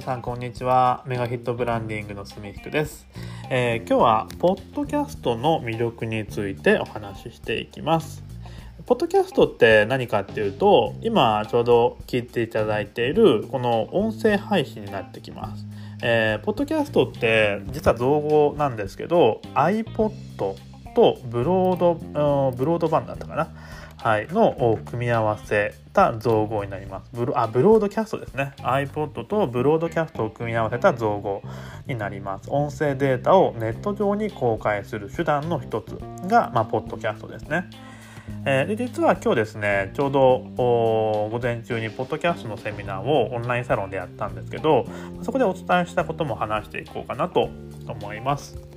皆さんこんにちは。メガヒットブランディングのすみひくです、えー、今日はポッドキャストの魅力についてお話ししていきます。ポッドキャストって何かっていうと今ちょうど聞いていただいているこの音声配信になってきます。えー、ポッドキャストって実は造語なんですけど iPod とブロードブロードバンドだったかな。はい、の組み合わせた造語になります。ブロあブロードキャストですね。iPod とブロードキャストを組み合わせた造語になります。音声データをネット上に公開する手段の一つが、まあ、ポッドキャストですね。えー、で実は今日ですねちょうど午前中にポッドキャストのセミナーをオンラインサロンでやったんですけどそこでお伝えしたことも話していこうかなと思います。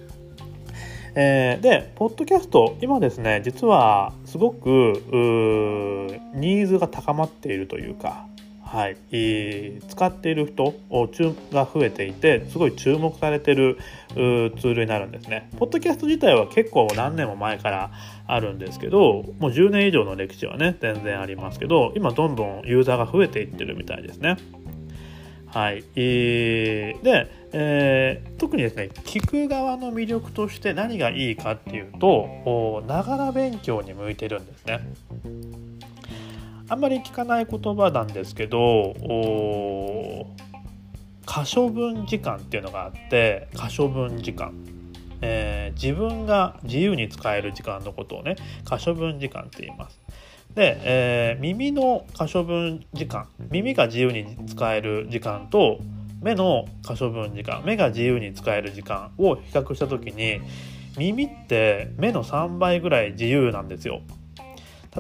えー、で、ポッドキャスト、今ですね、実はすごくニーズが高まっているというか、はい、使っている人が増えていてすごい注目されているツールになるんですね。ポッドキャスト自体は結構何年も前からあるんですけどもう10年以上の歴史はね全然ありますけど今どんどんユーザーが増えていってるみたいですね。はい、えー、で、えー、特にですね聞く側の魅力として何がいいかっていうとながら勉強に向いてるんですね。あんまり聞かない言葉なんですけど可処分時間っていうのがあって可処分時間、えー、自分が自由に使える時間のことをね可処分時間って言います。で、えー、耳の可処分時間耳が自由に使える時間と目の可処分時間目が自由に使える時間を比較した時に耳って目の3倍ぐらい自由なんですよ。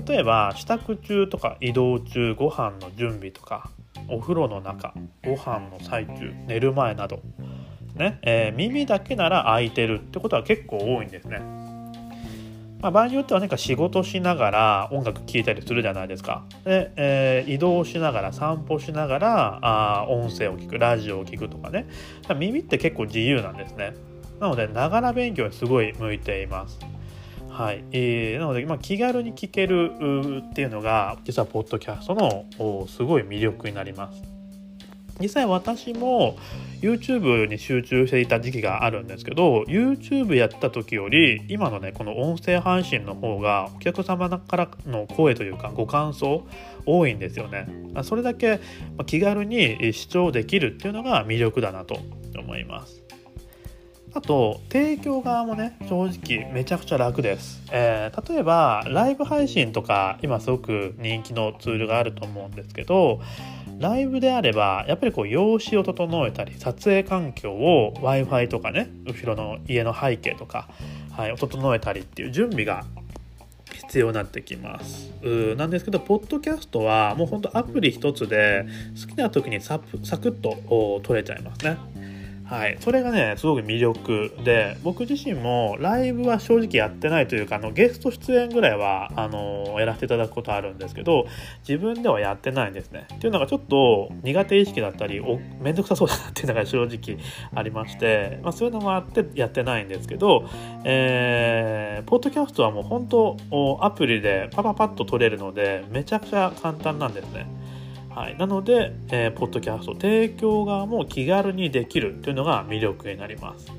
例えば支度中とか移動中ご飯の準備とかお風呂の中ご飯の最中寝る前などね、えー、耳だけなら空いてるってことは結構多いんですね。まあ、場合によっては何か仕事しながら音楽聴いたりするじゃないですか。で、えー、移動しながら散歩しながらあ音声を聞くラジオを聞くとかね耳って結構自由なんですね。なのでながら勉強にすごい向いています。はい、えー、なので、まあ、気軽に聞けるっていうのが実はポッドキャストのすごい魅力になります。実際私も YouTube に集中していた時期があるんですけど YouTube やってた時より今のねこの音声配信の方がお客様からの声というかご感想多いんですよね。それだけ気軽に視聴できるっていうのが魅力だなと思います。あと提供側もね正直めちゃくちゃ楽です、えー、例えばライブ配信とか今すごく人気のツールがあると思うんですけどライブであればやっぱりこう用紙を整えたり撮影環境を w i f i とかね後ろの家の背景とか、はい、整えたりっていう準備が必要になってきます。なんですけどポッドキャストはもうほんとアプリ一つで好きな時にササクッと撮れちゃいますね。はい、それがねすごく魅力で僕自身もライブは正直やってないというかあのゲスト出演ぐらいはあのやらせていただくことあるんですけど自分ではやってないんですね。っていうのがちょっと苦手意識だったりお面倒くさそうだなっていうのが 正直ありまして、まあ、そういうのもあってやってないんですけど、えー、ポッドキャストはもう本当アプリでパパパッと撮れるのでめちゃくちゃ簡単なんですね。はい、なので、えー、ポッドキャスト提供側も気軽にできるというのが魅力になります。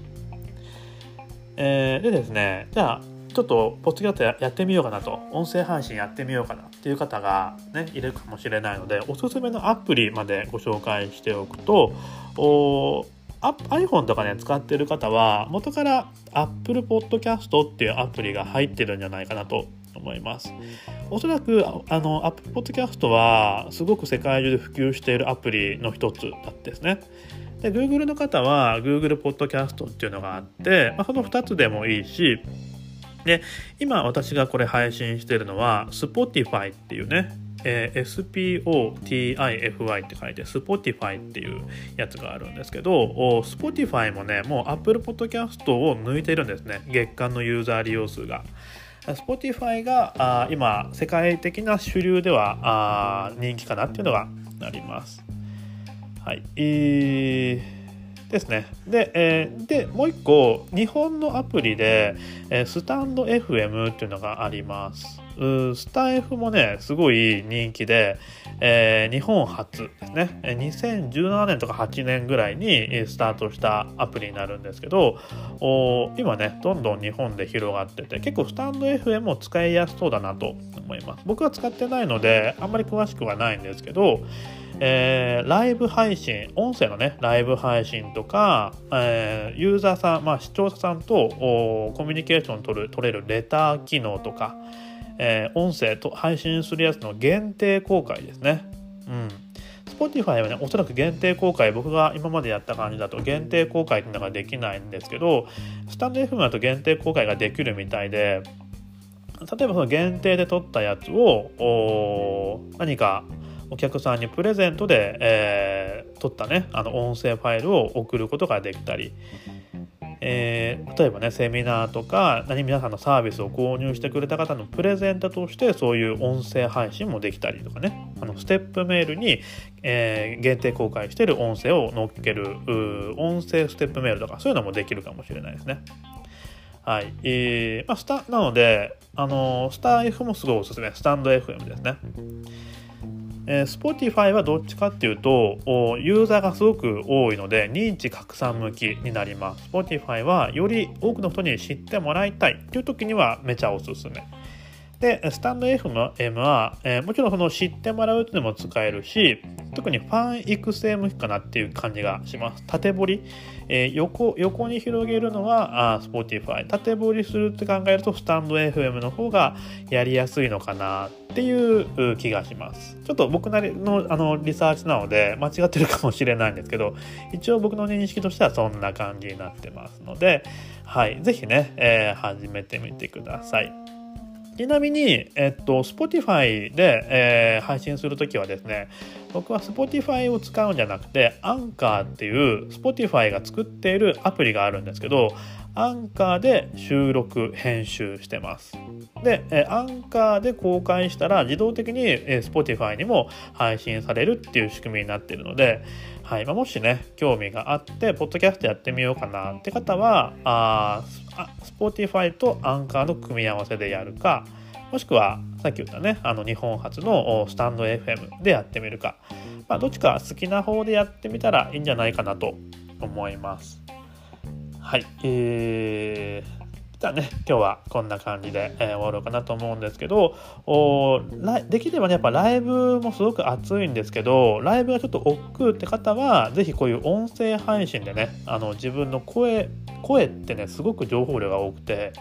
えー、でですねじゃあちょっとポッドキャストやってみようかなと音声配信やってみようかなっていう方がねいるかもしれないのでおすすめのアプリまでご紹介しておくとお iPhone とかね使ってる方は元から Apple Podcast っていうアプリが入ってるんじゃないかなと思います。おそらくあの Apple Podcast はすごく世界中で普及しているアプリの一つだですね。で Google の方は Google Podcast っていうのがあって、まあ、その2つでもいいしで今私がこれ配信しているのは Spotify っていうねえー、SPOTIFY って書いて Spotify っていうやつがあるんですけど Spotify もねもう Apple Podcast を抜いてるんですね月間のユーザー利用数が。Spotify があ今世界的な主流ではあ人気かなっていうのがあります。はい。えー、ですね。で、えー、で、もう一個、日本のアプリで、えー、スタンド FM っていうのがあります。スタ F もね、すごい人気で、えー、日本初ですね2017年とか8年ぐらいにスタートしたアプリになるんですけどお今ねどんどん日本で広がってて結構スタンド FM も使いやすそうだなと思います僕は使ってないのであんまり詳しくはないんですけどえー、ライブ配信音声のねライブ配信とか、えー、ユーザーさん、まあ、視聴者さんとコミュニケーション取る取れるレター機能とか、えー、音声と配信するやつの限定公開ですね。うん Spotify はね、おそらく限定公開、僕が今までやった感じだと限定公開っていうのができないんですけど、スタンド FM だと限定公開ができるみたいで、例えばその限定で撮ったやつを何かお客さんにプレゼントで、えー、撮ったねあの音声ファイルを送ることができたり、えー、例えばねセミナーとか何皆さんのサービスを購入してくれた方のプレゼントとしてそういう音声配信もできたりとかねあのステップメールに、えー、限定公開してる音声を載っける音声ステップメールとかそういうのもできるかもしれないですね。はい。えー、まあ、スタ、なので、あのスター F もすごいおすすめ。スタンド FM ですね。えー、Spotify はどっちかっていうとユーザーがすごく多いので認知拡散向きになります。Spotify はより多くの人に知ってもらいたいっていう時にはめちゃおすすめ。でスタンド FM は、えー、もちろんその知ってもらうっていうのも使えるし特にファン育成向きかなっていう感じがします。縦彫り、えー、横横に広げるのはあ Spotify 縦彫りするって考えるとスタンド FM の方がやりやすいのかなっていう気がします。ちょっと僕なりのあのリサーチなので間違ってるかもしれないんですけど一応僕の認識としてはそんな感じになってますのではい。是非ね、えー、始めてみてください。ちなみに、えっと、Spotify で、えー、配信するときはですね、僕は Spotify を使うんじゃなくて、アンカーっていう Spotify が作っているアプリがあるんですけど、アンカーで収録、編集してます。で、アンカーで公開したら自動的に、え Spotify にも配信されるっていう仕組みになっているので、はいまあ、もしね、興味があって、ポッドキャストやってみようかなって方は、ああ Spotify とアンカーの組み合わせでやるかもしくはさっき言ったねあの日本初のスタンド FM でやってみるか、まあ、どっちか好きな方でやってみたらいいんじゃないかなと思いますはい。えーじゃあね今日はこんな感じで、えー、終わろうかなと思うんですけどおできればねやっぱライブもすごく熱いんですけどライブがちょっと億劫って方は是非こういう音声配信でねあの自分の声声ってねすごく情報量が多くて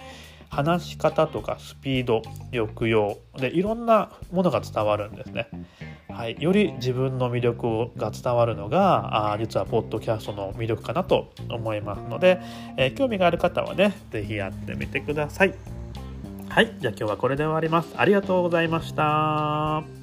話し方とかスピード抑揚でいろんなものが伝わるんですね。はい、より自分の魅力が伝わるのがあ実はポッドキャストの魅力かなと思いますので、えー、興味がある方はね是非やってみてください。はい、じゃあ今日はこれで終わります。ありがとうございました。